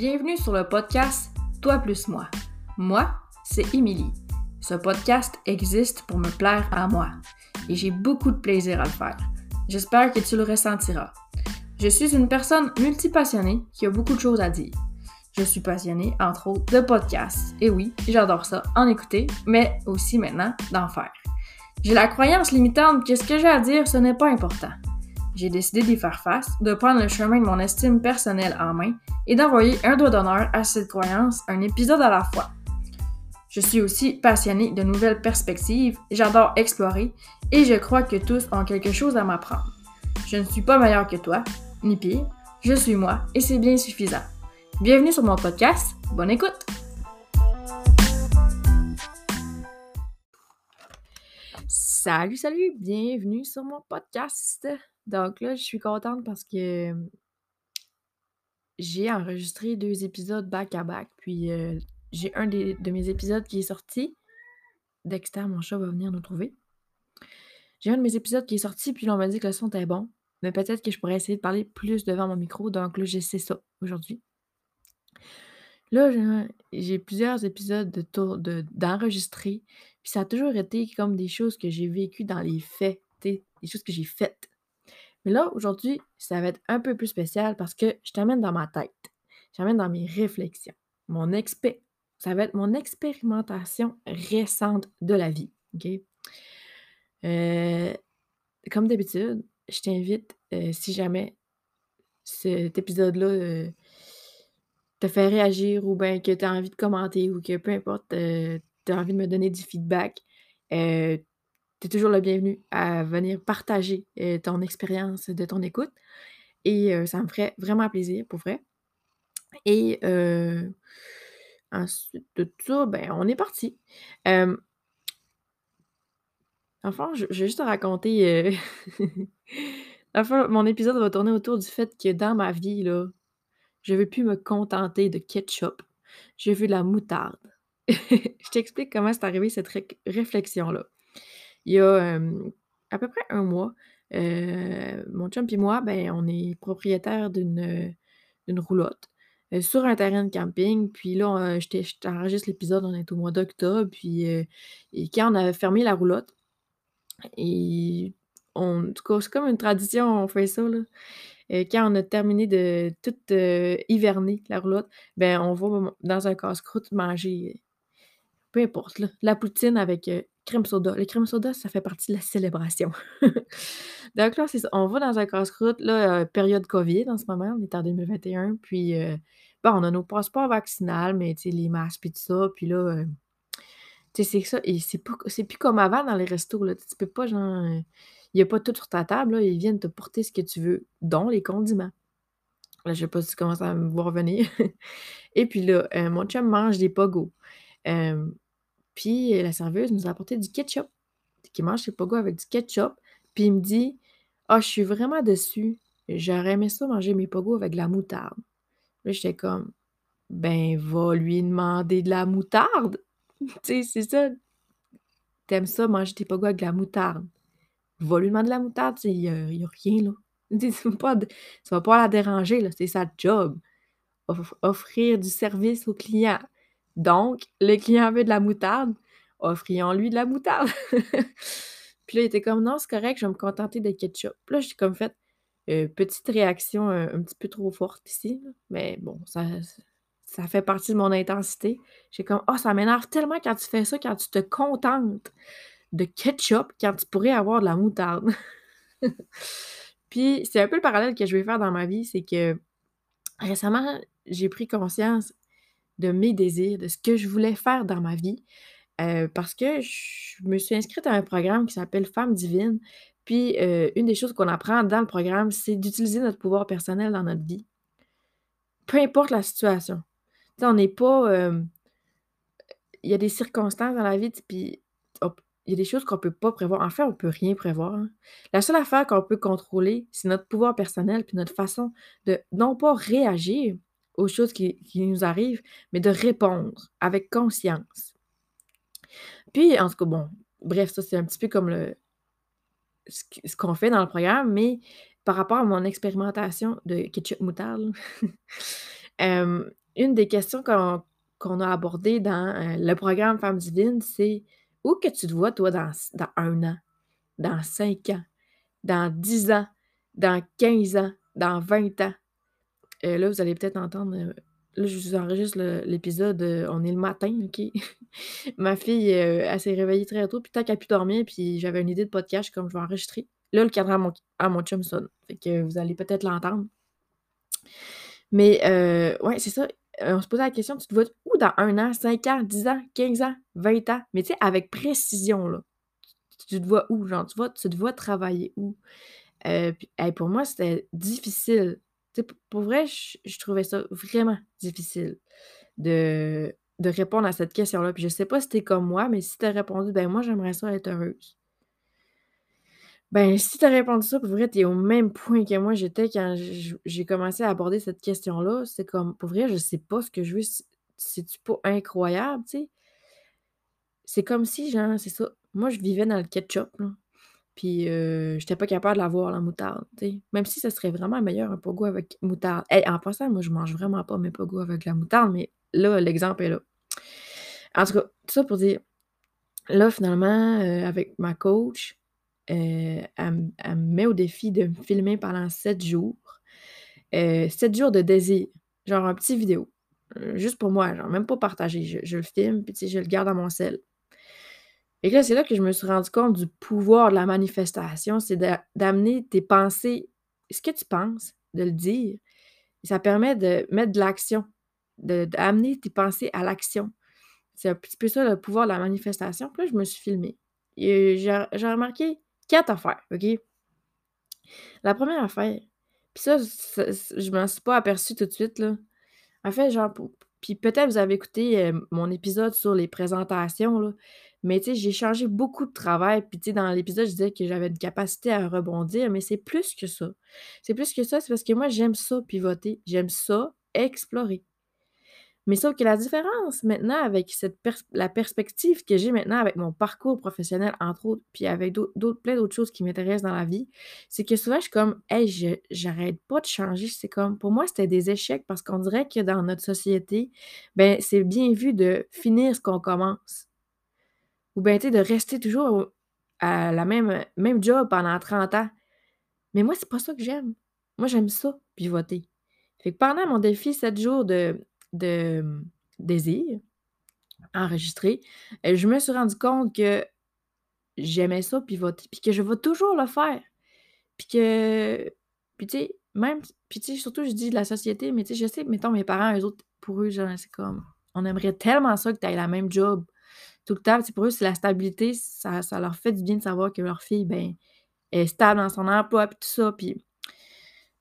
Bienvenue sur le podcast Toi plus moi. Moi, c'est Émilie. Ce podcast existe pour me plaire à moi et j'ai beaucoup de plaisir à le faire. J'espère que tu le ressentiras. Je suis une personne multipassionnée qui a beaucoup de choses à dire. Je suis passionnée, entre autres, de podcasts. Et oui, j'adore ça, en écouter, mais aussi maintenant d'en faire. J'ai la croyance limitante que ce que j'ai à dire, ce n'est pas important. J'ai décidé d'y faire face, de prendre le chemin de mon estime personnelle en main et d'envoyer un doigt d'honneur à cette croyance, un épisode à la fois. Je suis aussi passionnée de nouvelles perspectives, j'adore explorer et je crois que tous ont quelque chose à m'apprendre. Je ne suis pas meilleur que toi, ni pire, je suis moi et c'est bien suffisant. Bienvenue sur mon podcast, bonne écoute! Salut, salut, bienvenue sur mon podcast. Donc là, je suis contente parce que j'ai enregistré deux épisodes back à back, puis j'ai un de mes épisodes qui est sorti. Dexter, mon chat, va venir nous trouver. J'ai un de mes épisodes qui est sorti, puis là, on m'a dit que le son était bon. Mais peut-être que je pourrais essayer de parler plus devant mon micro. Donc là, j'essaie ça aujourd'hui. Là, j'ai plusieurs épisodes de d'enregistrer. puis ça a toujours été comme des choses que j'ai vécues dans les faits, des choses que j'ai faites. Mais là, aujourd'hui, ça va être un peu plus spécial parce que je t'amène dans ma tête. Je t'amène dans mes réflexions. Mon expé ça va être mon expérimentation récente de la vie. Euh, comme d'habitude, je t'invite, euh, si jamais cet épisode-là euh, te fait réagir ou bien que tu as envie de commenter ou que peu importe, tu as envie de me donner du feedback, tu es toujours le bienvenu à venir partager euh, ton expérience de ton écoute. Et euh, ça me ferait vraiment plaisir, pour vrai. Et euh, ensuite de ça, ben, on est parti. enfin, je, je, vais juste te raconter. enfin, mon épisode va tourner autour du fait que dans ma vie, là, je ne veux plus me contenter de ketchup. Je veux de la moutarde. je t'explique comment c'est arrivé cette réflexion-là. Il y a, à peu près un mois, mon chum et moi, ben, on est propriétaire d'une, roulotte, sur un terrain de camping. Puis là, je t'enregistre l'épisode, on est au mois d'octobre, puis, quand on a fermé la roulotte et en tout cas, c'est comme une tradition, on fait ça, là. quand on a terminé de tout, hiverner la roulotte, ben, on va dans un casse-croûte manger, peu importe, la poutine avec, crème soda. Crème soda, ça fait partie de la célébration. Donc là, c'est ça. On va dans un casse-croûte, là, euh, période COVID en ce moment, on est en 2021, puis euh, bon, on a nos passeports vaccinales, mais tu sais, les masques puis tout ça, puis là, euh, tu sais, c'est ça, et c'est c'est plus comme avant dans les restos, là, tu peux pas, genre, il n'y a pas tout sur ta table, là, ils viennent te porter ce que tu veux, dont les condiments. Là, je sais pas si tu commences à me voir venir. et puis là, mon chum mange des pogos. Puis la serveuse nous a apporté du ketchup, qui mange ses pogos avec du ketchup. Puis il me dit Ah, je suis vraiment déçu. J'aurais aimé ça manger mes pogos avec de la moutarde. Là, j'étais comme Ben, va lui demander de la moutarde. tu sais, c'est ça. T'aimes ça, manger tes pogos avec de la moutarde. Va lui demander de la moutarde, il n'y a, a, rien, là. ça va va pas la déranger, là. C'est sa job. offrir du service au client. Donc, le client veut de la moutarde, offrions-lui de la moutarde. puis là, il était comme, non, c'est correct, je vais me contenter de ketchup. Là, j'ai comme fait, euh, petite réaction un, petit peu trop forte ici, mais bon, ça, ça fait partie de mon intensité. J'ai comme, oh, ça m'énerve tellement quand tu fais ça, quand tu te contentes de ketchup, quand tu pourrais avoir de la moutarde. Puis, c'est un peu le parallèle que je vais faire dans ma vie, c'est que récemment, j'ai pris conscience de mes désirs, de ce que je voulais faire dans ma vie. Euh, parce que je me suis inscrite à un programme qui s'appelle Femme divine. Puis, euh, une des choses qu'on apprend dans le programme, c'est d'utiliser notre pouvoir personnel dans notre vie. Peu importe la situation. on n'est pas. Euh, il y a des circonstances dans la vie, puis il y a des choses qu'on ne peut pas prévoir. En fait, on ne peut rien prévoir. Hein. La seule affaire qu'on peut contrôler, c'est notre pouvoir personnel, puis notre façon de non pas réagir, aux choses qui, nous arrivent, mais de répondre avec conscience. Puis, en tout cas, bon, bref, ça, c'est un petit peu comme le, ce qu'on fait dans le programme, mais par rapport à mon expérimentation de ketchup moutarde, une des questions qu'on a abordées dans, heu, le programme Femmes divines, c'est: «Où que tu te vois toi dans dans 1 an, dans 5 ans, dans 10 ans, dans 15 ans, dans 20 ans?» Heu, là, vous allez peut-être entendre, heu, là, je vous enregistre l'épisode, heu, on est le matin, OK? Ma fille, elle s'est réveillée très tôt, puis tant qu'elle a pu dormir, puis j'avais une idée de podcast, comme: «Je vais enregistrer». Là, le cadran à mon à mon chum sonne, fait que vous allez peut-être l'entendre. Mais ouais, c'est ça, on se posait la question: «Tu te vois où dans 1 an, 5 ans, 10 ans, 15 ans, 20 ans?» mais tu sais, avec précision, là. Tu te vois où? Genre, tu vois tu te vois travailler où? Heu, puis pour moi, c'était difficile. Pour vrai, je trouvais ça vraiment difficile de répondre à cette question-là. Puis je sais pas si tu es comme moi, mais si tu as répondu: «Ben, moi, j'aimerais ça être heureuse». Ben, si tu as répondu ça, pour vrai, tu es au même point que moi j'étais quand j'ai commencé à aborder cette question-là. C'est comme, pour vrai, je sais pas ce que je veux. C'est-tu pas incroyable, tu sais? C'est comme si, genre, c'est ça, moi, je vivais dans le ketchup, là, puis heu, j'étais pas capable de l'avoir, la moutarde? Même si ça serait vraiment meilleur un pogo avec moutarde. Hey, en passant, moi, je mange vraiment pas mes pogos avec la moutarde, mais là, l'exemple est là. En tout cas, tout ça pour dire, là, finalement, heu, avec ma coach, heu, elle me met au défi de me filmer pendant 7 jours, heu, 7 jours de désir, genre un petit vidéo, juste pour moi, genre même pas partagé. Je je le filme, puis je le garde dans mon cell. Et là, c'est là que je me suis rendu compte du pouvoir de la manifestation, c'est d'a d'amener tes pensées ce que tu penses, de le dire. Ça permet de mettre de l'action, d'amener tes pensées à l'action. C'est un petit peu ça le pouvoir de la manifestation. Puis là, je me suis filmée et j'ai remarqué 4 affaires, OK? La 1re affaire, puis ça, c je m'en suis pas aperçue tout de suite, là. En fait, genre, puis peut-être vous avez écouté, hem, mon épisode sur les présentations, là, mais tu sais, j'ai changé beaucoup de travail, puis tu sais, dans l'épisode, je disais que j'avais une capacité à rebondir, mais c'est plus que ça. C'est plus que ça, c'est parce que moi, j'aime ça pivoter, j'aime ça explorer. Mais sauf que la différence maintenant avec cette la perspective que j'ai maintenant avec mon parcours professionnel, entre autres, puis avec plein d'autres choses qui m'intéressent dans la vie, c'est que souvent, je suis comme: «Hey, j'arrête pas de changer». C'est comme pour moi, c'était des échecs parce qu'on dirait que dans notre société, ben, c'est bien vu de finir ce qu'on commence. Ou ben, tu sais, de rester toujours à la même même job pendant 30 ans. Mais moi, c'est pas ça que j'aime. Moi, j'aime ça, pivoter. Fait que pendant mon défi 7 jours de de, désir, enregistré, heu, je me suis rendu compte que j'aimais ça pivoter, puis que je vais toujours le faire. Puis que puis tu sais, même puis tu sais, surtout je dis de la société, mais tu sais, je sais mettons, mes parents, eux autres, pour eux, genre, c'est comme: «On aimerait tellement ça que tu ailles la même job tout le temps». Tu sais, pour eux, c'est la stabilité, ça ça leur fait du bien de savoir que leur fille, ben, est stable dans son emploi, puis tout ça, puis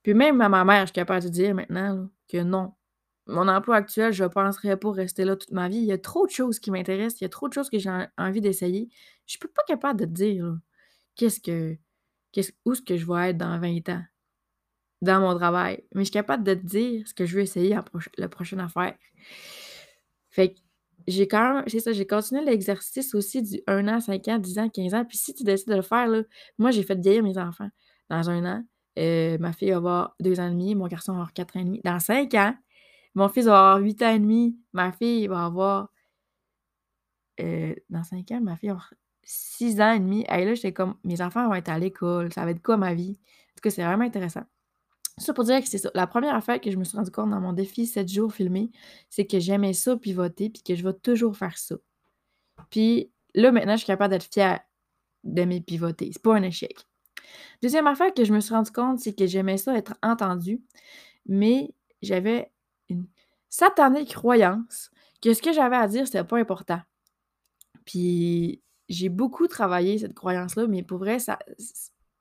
puis même à ma mère, je suis capable de dire maintenant, que non. Mon emploi actuel, je penserais pas rester là toute ma vie. Il y a trop de choses qui m'intéressent, il y a trop de choses que j'ai en envie d'essayer. Je suis pas capable de te dire, qu'est-ce que où est-ce que je vais être dans 20 ans, dans mon travail, mais je suis capable de te dire ce que je veux essayer la prochaine affaire. Fait que j'ai quand même c'est ça, j'ai continué l'exercice aussi du 1 an, 5 ans, 10 ans, 15 ans, puis si tu décides de le faire, moi, j'ai fait vieillir mes enfants dans 1 an, heu, ma fille va avoir 2 ans et demi, mon garçon va avoir 4 ans et demi. Dans 5 ans, mon fils va avoir 8 ans et demi, ma fille va avoir heu, dans 5 ans, ma fille va avoir 6 ans et demi. Hey, là, j'étais comme: «Mes enfants vont être à l'école, ça va être quoi ma vie?» En tout cas, c'est vraiment intéressant. Ça pour dire que c'est ça, la 1re affaire que je me suis rendu compte dans mon défi 7 jours filmés, c'est que j'aimais ça pivoter, puis que je vais toujours faire ça. Puis là, maintenant, je suis capable d'être fière d'aimer pivoter, c'est pas un échec. 2e affaire que je me suis rendu compte, c'est que j'aimais ça être entendue, mais j'avais une satanée croyance que ce que j'avais à dire, c'était pas important. Puis j'ai beaucoup travaillé cette croyance-là, mais pour vrai, ça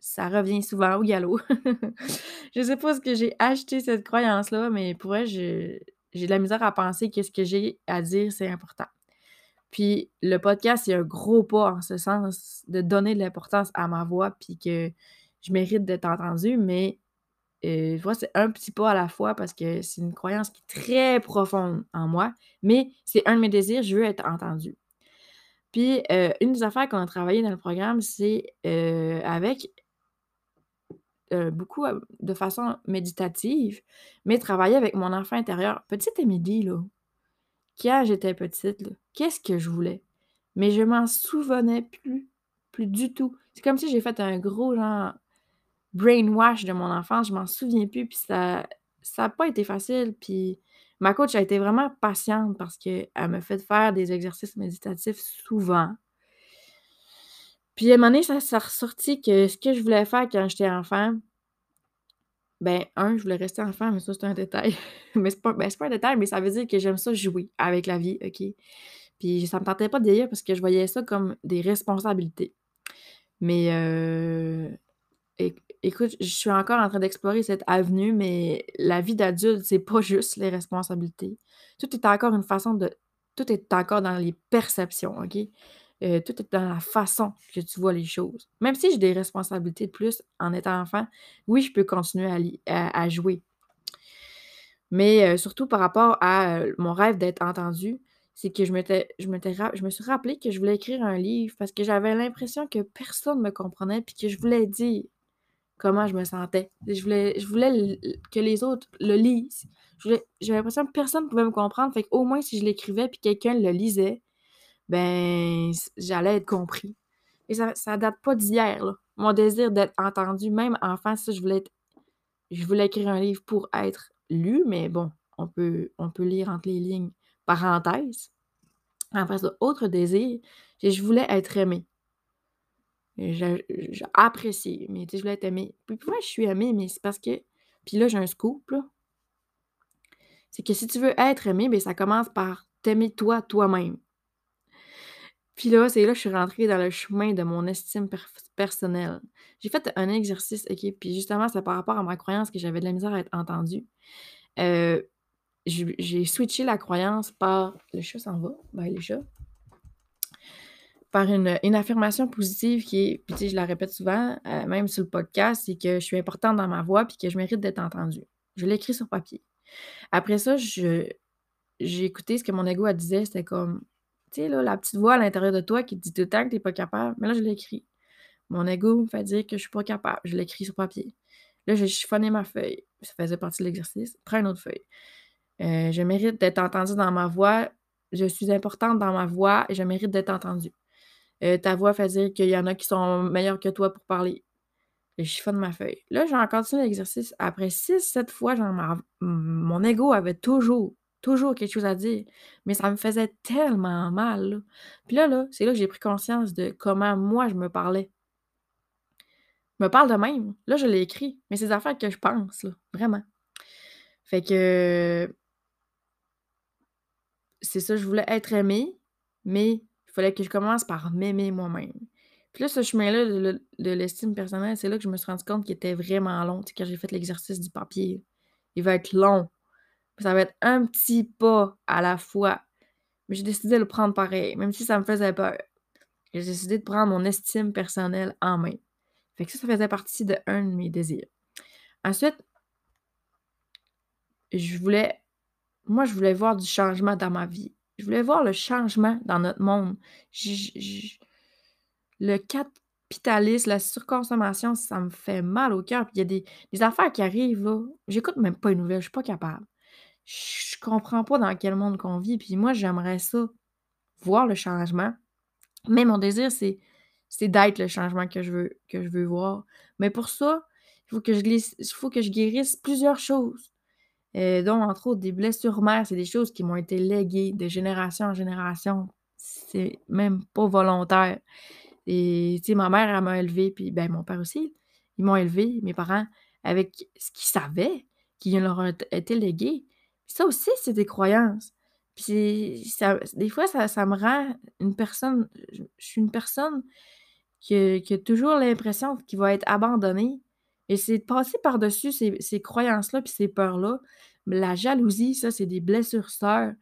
ça revient souvent au galop. Je sais pas est-ce que j'ai acheté cette croyance-là, mais pour je j'ai de la misère à penser que ce que j'ai à dire, c'est important. Puis le podcast, c'est un gros pas en ce sens, de donner de l'importance à ma voix, puis que je mérite d'être entendue, mais vois, c'est un petit pas à la fois parce que c'est une croyance qui est très profonde en moi, mais c'est un de mes désirs, je veux être entendue. Puis, heu, une des affaires qu'on a travaillé dans le programme, c'est, heu, avec euh, beaucoup de façon méditative, mais travailler avec mon enfant intérieur. Petite Émilie, là, quand j'étais petite, qu'est-ce que je voulais? Mais je m'en souvenais plus, plus du tout. C'est comme si j'ai fait un gros genre brainwash de mon enfance, je m'en souviens plus, puis ça ça a pas été facile, puis ma coach a été vraiment patiente parce qu'elle me fait faire des exercices méditatifs souvent. Puis à un moment donné, ça s'est ressorti que ce que je voulais faire quand j'étais enfant, ben, un, je voulais rester enfant, mais ça, c'est un détail. mais c'est pas, ben, pas un détail, mais ça veut dire que j'aime ça jouer avec la vie, OK? Puis ça me tentait pas de parce que je voyais ça comme des responsabilités. Mais euh, écoute, je suis encore en train d'explorer cette avenue, mais la vie d'adulte, c'est pas juste les responsabilités. Tout est encore une façon de. Tout est encore dans les perceptions, OK? Euh, tout est dans la façon que tu vois les choses. Même si j'ai des responsabilités de plus en étant enfant, oui, je peux continuer à, jouer. Mais euh, surtout par rapport à euh, mon rêve d'être entendu, c'est que je, je, je me suis rappelé que je voulais écrire un livre parce que j'avais l'impression que personne ne me comprenait puis que je voulais dire comment je me sentais. Je voulais, je voulais que les autres le lisent. J'avais l'impression que personne ne pouvait me comprendre. Fait qu'au moins, si je l'écrivais puis quelqu'un le lisait, ben, j'allais être compris. Et ça, ça date pas d'hier, là. Mon désir d'être entendu, même enfant, ça, je voulais être, je voulais écrire un livre pour être lu, mais bon, on peut, on peut lire entre les lignes, parenthèse. Après ça, autre désir, je voulais être aimé. J'ai apprécié, mais je voulais être aimé. Puis pourquoi je suis aimée, mais c'est parce que. Puis là, j'ai un scoop, là. C'est que si tu veux être aimé, bien, ça commence par t'aimer toi, toi-même. Puis là, c'est là que je suis rentrée dans le chemin de mon estime personnelle. J'ai fait un exercice, OK, puis justement, c'est par rapport à ma croyance que j'avais de la misère à être entendue. Euh, j'ai switché la croyance par le chat s'en va, ben les chats. Par une, affirmation positive qui est, puis tu sais, je la répète souvent, euh, même sur le podcast, c'est que je suis importante dans ma voix puis que je mérite d'être entendue. Je l'écris sur papier. Après ça, j'ai écouté ce que mon ego disait, c'était comme tu sais, la petite voix à l'intérieur de toi qui te dit tout le temps que tu n'es pas capable. Mais là, je l'écris. Mon ego me fait dire que je suis pas capable. Je l'écris sur papier. Là, j'ai chiffonné ma feuille. Ça faisait partie de l'exercice. Prends une autre feuille. Euh, je mérite d'être entendue dans ma voix. Je suis importante dans ma voix et je mérite d'être entendue. Euh, ta voix fait dire qu'il y en a qui sont meilleurs que toi pour parler. Je chiffonne ma feuille. Là, j'ai encore continué l'exercice. Après six, sept fois, genre, mon ego avait toujours toujours quelque chose à dire, mais ça me faisait tellement mal, Puis là, là, c'est là que j'ai pris conscience de comment moi je me parlais. Je me parle de même. Là, je l'ai écrit, mais c'est des affaires que je pense, vraiment. Fait que c'est ça, je voulais être aimée, mais il fallait que je commence par m'aimer moi-même. Puis là, ce chemin-là de, l'estime personnelle, c'est là que je me suis rendu compte qu'il était vraiment long. Tu sais, quand j'ai fait l'exercice du papier, il va être long. Ça va être un petit pas à la fois. Mais j'ai décidé de le prendre pareil, même si ça me faisait peur. J'ai décidé de prendre mon estime personnelle en main. Fait que ça, ça faisait partie de un de mes désirs. Ensuite, je voulais. Moi, je voulais voir du changement dans ma vie. Je voulais voir le changement dans notre monde. le capitalisme, la surconsommation, ça me fait mal au cœur. Puis il y a des, des affaires qui arrivent, là. J'écoute même pas les nouvelles, je suis pas capable je comprends pas dans quel monde qu'on vit. Puis moi, j'aimerais ça, voir le changement. Mais mon désir, c'est, c'est d'être le changement que je veux, que je veux voir. Mais pour ça, il faut que je, glisse, faut que je guérisse plusieurs choses. Euh, dont, entre autres, des blessures mères, c'est des choses qui m'ont été léguées de génération en génération. C'est même pas volontaire. Et, tu sais, ma mère, elle m'a élevée, puis ben, mon père aussi. Ils m'ont élevé, mes parents, avec ce qu'ils savaient, qui leur a été légué. Ça aussi, c'est des croyances. Puis ça, des fois, ça, ça me rend une personne. Je, suis une personne qui, a toujours l'impression qu'il va être abandonnée. Et c'est de passer par-dessus ces, croyances-là puis ces peurs-là. La jalousie, ça, c'est des blessures sœurs.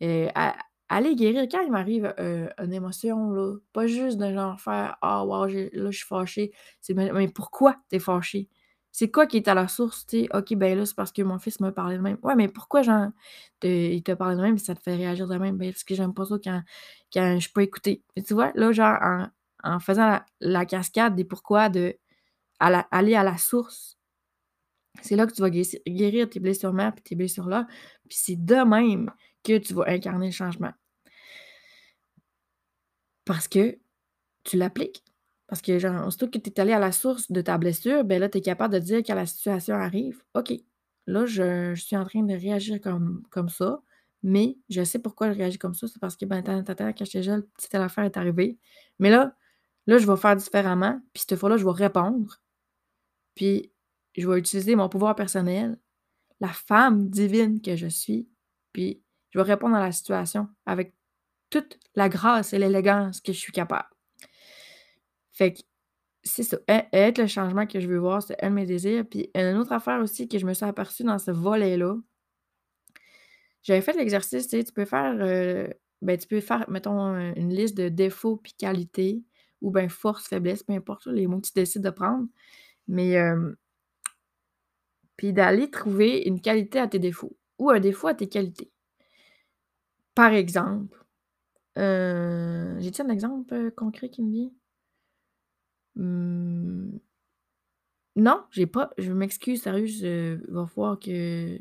Aller guérir quand il m'arrive euh, une émotion, là, pas juste de genre faire Ah, wow, là, je suis fâchée. Mais pourquoi t'es fâché? C'est quoi qui est à la source, tu? OK, ben là, c'est parce que mon fils me parlait de même. Ouais, mais pourquoi, genre, il te parlait de même et ça te fait réagir de même? Ben, parce que j'aime pas ça quand, quand je suis pas écoutée. tu vois, là, genre, en, faisant la, cascade des pourquoi de aller à la source. C'est là que tu vas guérir tes blessures-mères et tes blessures-là. Puis c'est de même que tu vas incarner le changement. Parce que tu l'appliques. Parce que, genre, aussitôt que tu es allé à la source de ta blessure, ben là, tu es capable de dire quand la situation arrive, OK, là, je, suis en train de réagir comme, comme ça, mais je sais pourquoi je réagis comme ça. C'est parce que, ben, quand j'étais jeune, cette affaire est arrivée. Mais là, là, je vais faire différemment. Puis cette fois-là, je vais répondre. Puis je vais utiliser mon pouvoir personnel, la femme divine que je suis. Puis je vais répondre à la situation avec toute la grâce et l'élégance que je suis capable. Fait que c'est ça. Être le changement que je veux voir, c'est un de mes désirs. Puis une autre affaire aussi que je me suis aperçue dans ce volet-là, j'avais fait l'exercice, tu sais, tu peux faire, euh, ben, tu peux faire, mettons, une liste de défauts puis qualités, ou bien force, faiblesse, peu importe les mots que tu décides de prendre. Mais, puis d'aller trouver une qualité à tes défauts ou un défaut à tes qualités. Par exemple, euh, j'ai-tu un exemple euh, concret qui me vient? Non, j'ai pas. Je m'excuse, sérieux, je va falloir que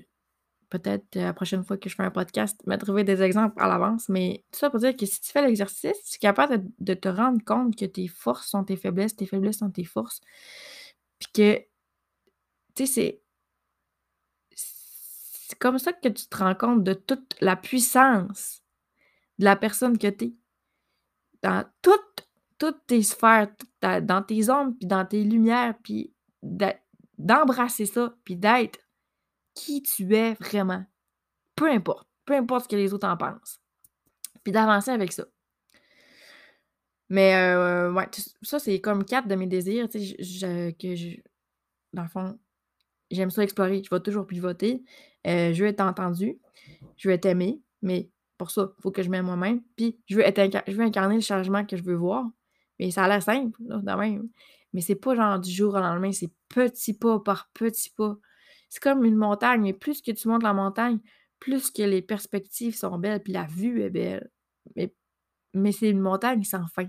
peut-être la prochaine fois que je fais un podcast, me trouver des exemples à l'avance. Mais tout ça pour dire que si tu fais l'exercice, tu es capable de, te rendre compte que tes forces sont tes faiblesses, tes faiblesses sont tes forces. Puis que, tu sais, c'est. C'est comme ça que tu te rends compte de toute la puissance de la personne que tu es. Dans toutes, toutes tes sphères, dans tes ombres, puis dans tes lumières, puis d'embrasser ça, puis d'être qui tu es vraiment. Peu importe. Peu importe ce que les autres en pensent. Puis d'avancer avec ça. Mais euh, ça, c'est comme quatre de mes désirs, tu sais, que dans le fond, j'aime ça explorer. Je vais toujours pivoter. Euh, je veux être entendu. Je veux être aimé. Mais pour ça, il faut que je m'aime moi-même. Puis je veux, être je veux incarner le changement que je veux voir. Mais ça a l'air simple, là, de même. Mais c'est pas genre du jour au lendemain, c'est petit pas par petit pas. C'est comme une montagne, mais plus que tu montes la montagne, plus que les perspectives sont belles, puis la vue est belle. Mais, mais c'est une montagne sans fin.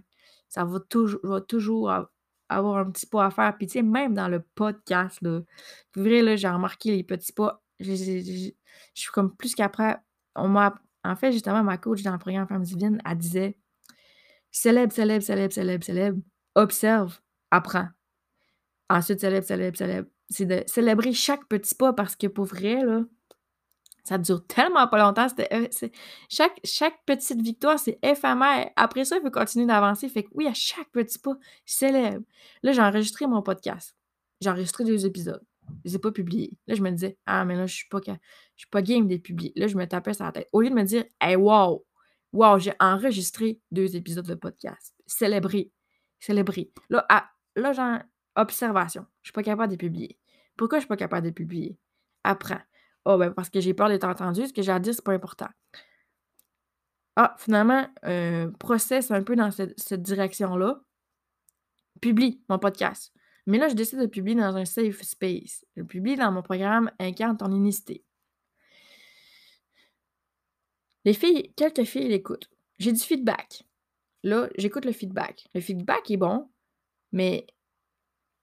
Ça va toujours, toujours avoir un petit pas à faire. Puis tu sais, même dans le podcast, là, vrai, là, j'ai remarqué les petits pas. Je suis comme plus qu'après. En fait, justement, ma coach dans le programme Femme Divine, elle disait célèbre, célèbre, célèbre, célèbre, célèbre, observe, apprends. Ensuite, célèbre, célèbre, célèbre, c'est de célébrer chaque petit pas parce que pour vrai, là, ça dure tellement pas longtemps. Chaque, chaque petite victoire, c'est éphémère. Après ça, il faut continuer d'avancer. Fait que oui, à chaque petit pas, je célèbre. Là, j'ai enregistré mon podcast. J'ai enregistré deux épisodes. Je les ai pas publiés. Là, je me disais, ah, mais là, je suis pas, je suis pas game de publier. Là, je me tapais sur la tête. Au lieu de me dire, hey, wow, wow, j'ai enregistré deux épisodes de podcast. Célébrer. Célébrer. Là, là genre, observation. Je suis pas capable de publier. Pourquoi je suis pas capable de publier? Apprends. Oh, ben parce que j'ai peur d'être entendu. Ce que j'ai à dire, c'est pas important. Ah, finalement, euh, process un peu dans cette, direction-là. Publie mon podcast. Mais là, je décide de publier dans un safe space. Je publie dans mon programme Incarne ton unicité. Les filles, quelques filles l'écoutent. J'ai du feedback. Là, j'écoute le feedback. Le feedback est bon, mais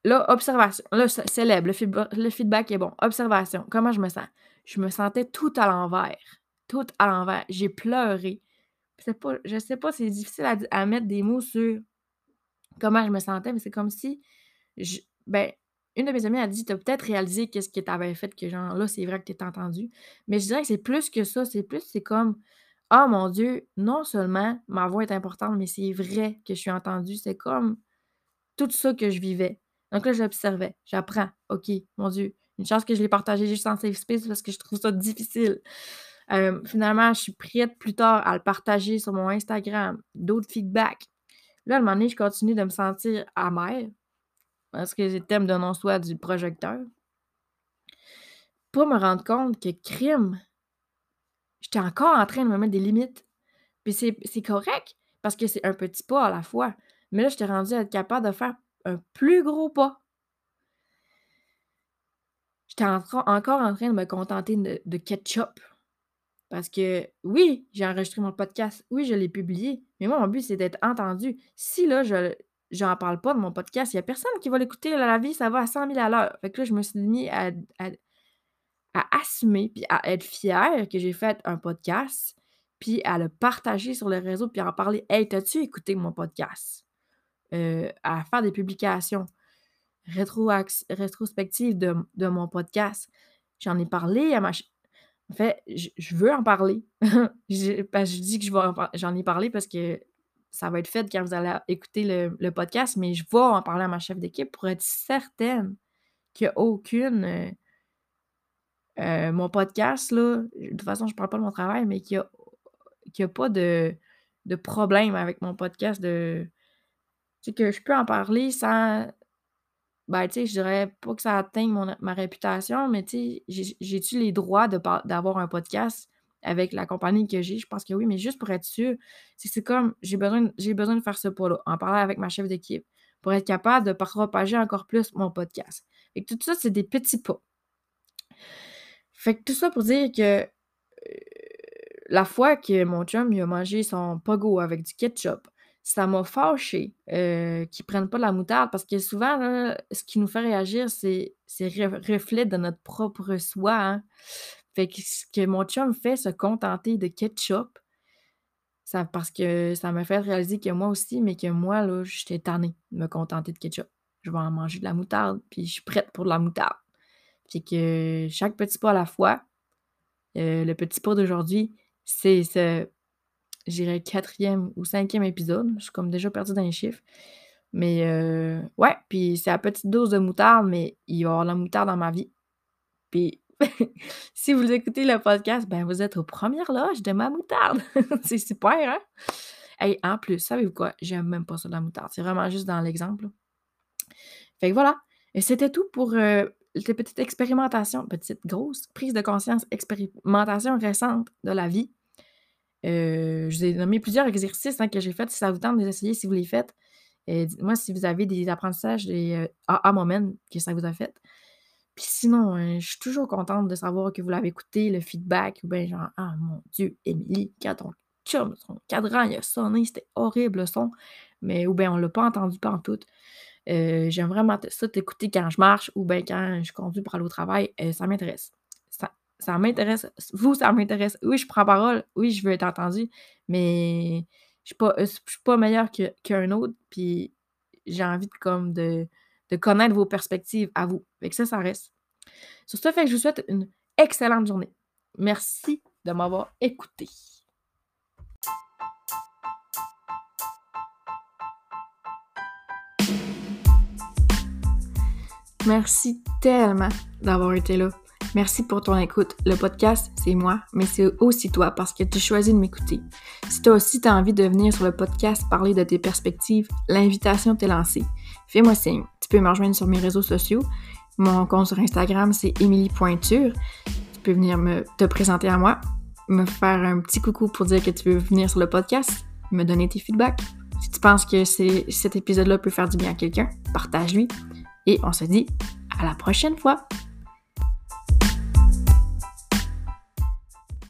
Là, observation. Là, célèbre. Le, feedback est bon. Observation. Comment je me sens? Je me sentais tout à l'envers. Tout à l'envers. J'ai pleuré. Pas, je sais pas, c'est difficile à, mettre des mots sur comment je me sentais, mais c'est comme si. ben, une de mes amies a dit Tu as peut-être réalisé qu'est-ce que tu avais fait, que genre là, c'est vrai que tu es entendu. Mais je dirais que c'est plus que ça. C'est plus, c'est comme Oh mon Dieu, non seulement ma voix est importante, mais c'est vrai que je suis entendue. C'est comme tout ça que je vivais. Donc là, j'observais, j'apprends. OK, mon Dieu, une chance que je l'ai partagé juste en safe space parce que je trouve ça difficile. finalement, je suis prête plus tard à le partager sur mon Instagram, d'autres feedbacks. Là, à un moment donné, je continue de me sentir amère parce que j'ai le thème de non-soi du projecteur. Pour me rendre compte que crime, j'étais encore en train de me mettre des limites. Puis c'est correct parce que c'est un petit pas à la fois. Mais là, j'étais rendue à être capable de faire un plus gros pas. J'étais encore en train de me contenter de, ketchup. Parce que oui, j'ai enregistré mon podcast, oui, je l'ai publié, mais moi, mon but, c'est d'être entendu. Si là, je, j'en parle pas de mon podcast, il y a personne qui va l'écouter. La vie, ça va à 100 000 à l'heure. Fait que là, je me suis mis à, à, assumer puis à être fière que j'ai fait un podcast, puis à le partager sur les réseaux, puis à en parler. Hey, t'as-tu écouté mon podcast? Euh, à faire des publications rétro rétrospectives de, de, mon podcast. J'en ai parlé à ma. En fait, je, veux en parler. je, je dis que j'en ai parlé parce que ça va être fait quand vous allez écouter le, podcast, mais je vais en parler à ma chef d'équipe pour être certaine qu'il n'y a aucune. Euh, euh, mon podcast, là, de toute façon, je ne parle pas de mon travail, mais qu'il n'y a, pas de, de, problème avec mon podcast. De, tu que je peux en parler sans. Ben, tu sais, je dirais pas que ça atteigne ma réputation, mais tu sais, j'ai-tu les droits d'avoir un podcast avec la compagnie que j'ai? Je pense que oui, mais juste pour être sûr, c'est comme, j'ai besoin, besoin de faire ce pas-là, en parler avec ma chef d'équipe, pour être capable de propager encore plus mon podcast. Et tout ça, c'est des petits pas. Fait que tout ça pour dire que euh, la fois que mon chum a mangé son pogo avec du ketchup, ça m'a fâché euh, qu'ils prennent pas de la moutarde parce que souvent, ce qui nous fait réagir, c'est reflet de notre propre soi. Hein. Fait que ce que mon chum fait, se contenter de ketchup, ça, parce que ça m'a fait réaliser que moi aussi, mais que moi, là, j'étais tannée de me contenter de ketchup. Je vais en manger de la moutarde, puis je suis prête pour de la moutarde. Fait que chaque petit pas à la fois, euh, le petit pas d'aujourd'hui, c'est ce, j'irais, quatrième ou cinquième épisode. Je suis comme déjà perdue dans les chiffres. Mais euh, ouais, puis c'est à petite dose de moutarde, mais il va y avoir la moutarde dans ma vie. Puis si vous écoutez le podcast, ben vous êtes aux premières loges de ma moutarde. c'est super, hein? Et en plus, savez-vous quoi? J'aime même pas ça de la moutarde. C'est vraiment juste dans l'exemple. Fait que voilà. Et c'était tout pour euh, les petites expérimentations, petite grosse prise de conscience, expérimentation récente de la vie. Euh, je vous ai nommé plusieurs exercices hein, que j'ai faits. Si ça vous tente de les essayer, si vous les faites, euh, dites-moi si vous avez des apprentissages, des euh, à moi-même que ça vous a fait. Puis sinon, je suis toujours contente de savoir que vous l'avez écouté, le feedback, ou bien genre, ah mon Dieu, Émilie, quand ton chum, son cadran, il a sonné, c'était horrible le son, mais ou bien on l'a pas entendu pas en tout. J'aime vraiment ça t'écouter quand je marche ou bien quand je conduis pour aller au travail, ça m'intéresse ça m'intéresse. Vous, ça m'intéresse. Oui, je prends parole. Oui, je veux être entendu. Mais je ne suis, pas meilleure qu'un autre. Puis j'ai envie de, comme de, connaître vos perspectives à vous. Fait que ça, ça reste. Sur ce fait, je vous souhaite une excellente journée. Merci de m'avoir écouté. Merci tellement d'avoir été là. Merci pour ton écoute. Le podcast, c'est moi, mais c'est aussi toi parce que tu choisis de m'écouter. Si toi aussi tu as envie de venir sur le podcast parler de tes perspectives, l'invitation t'est lancée. Fais-moi signe. Tu peux me rejoindre sur mes réseaux sociaux. Mon compte sur Instagram, c'est Pointure. Tu peux venir me, te présenter à moi, me faire un petit coucou pour dire que tu veux venir sur le podcast, me donner tes feedbacks. Si tu penses que cet épisode-là peut faire du bien à quelqu'un, partage-lui. Et on se dit à la prochaine fois!